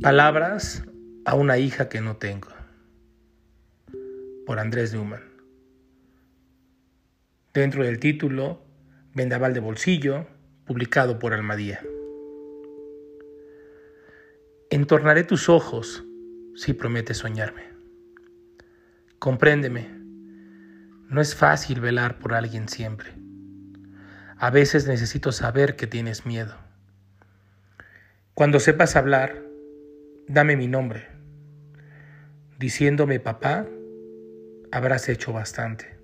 Palabras a una hija que no tengo. Por Andrés Newman. Dentro del título, Vendaval de Bolsillo, publicado por Almadía. Entornaré tus ojos si prometes soñarme. Compréndeme, no es fácil velar por alguien siempre. A veces necesito saber que tienes miedo. Cuando sepas hablar, dame mi nombre. Diciéndome papá, habrás hecho bastante.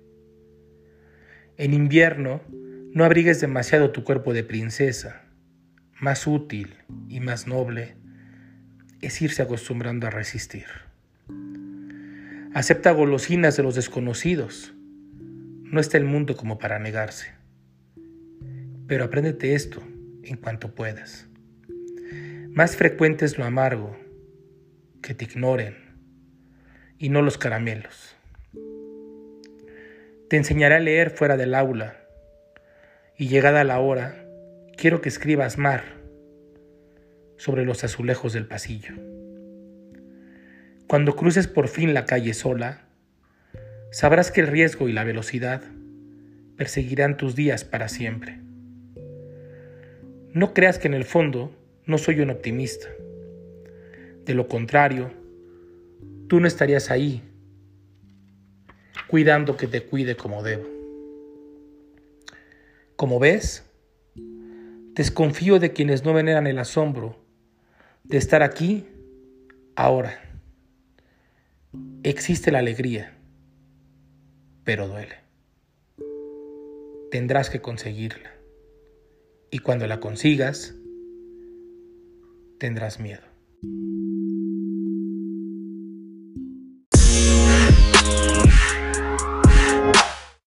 En invierno, no abrigues demasiado tu cuerpo de princesa. Más útil y más noble es irse acostumbrando a resistir. Acepta golosinas de los desconocidos. No está el mundo como para negarse. Pero apréndete esto en cuanto puedas. Más frecuente es lo amargo, que te ignoren y no los caramelos. Te enseñaré a leer fuera del aula y llegada la hora, quiero que escribas mar sobre los azulejos del pasillo. Cuando cruces por fin la calle sola, sabrás que el riesgo y la velocidad perseguirán tus días para siempre. No creas que en el fondo no soy un optimista. De lo contrario, tú no estarías ahí, cuidando que te cuide como debo. Como ves, desconfío de quienes no veneran el asombro de estar aquí ahora. Existe la alegría, pero duele. Tendrás que conseguirla. Y cuando la consigas, tendrás miedo.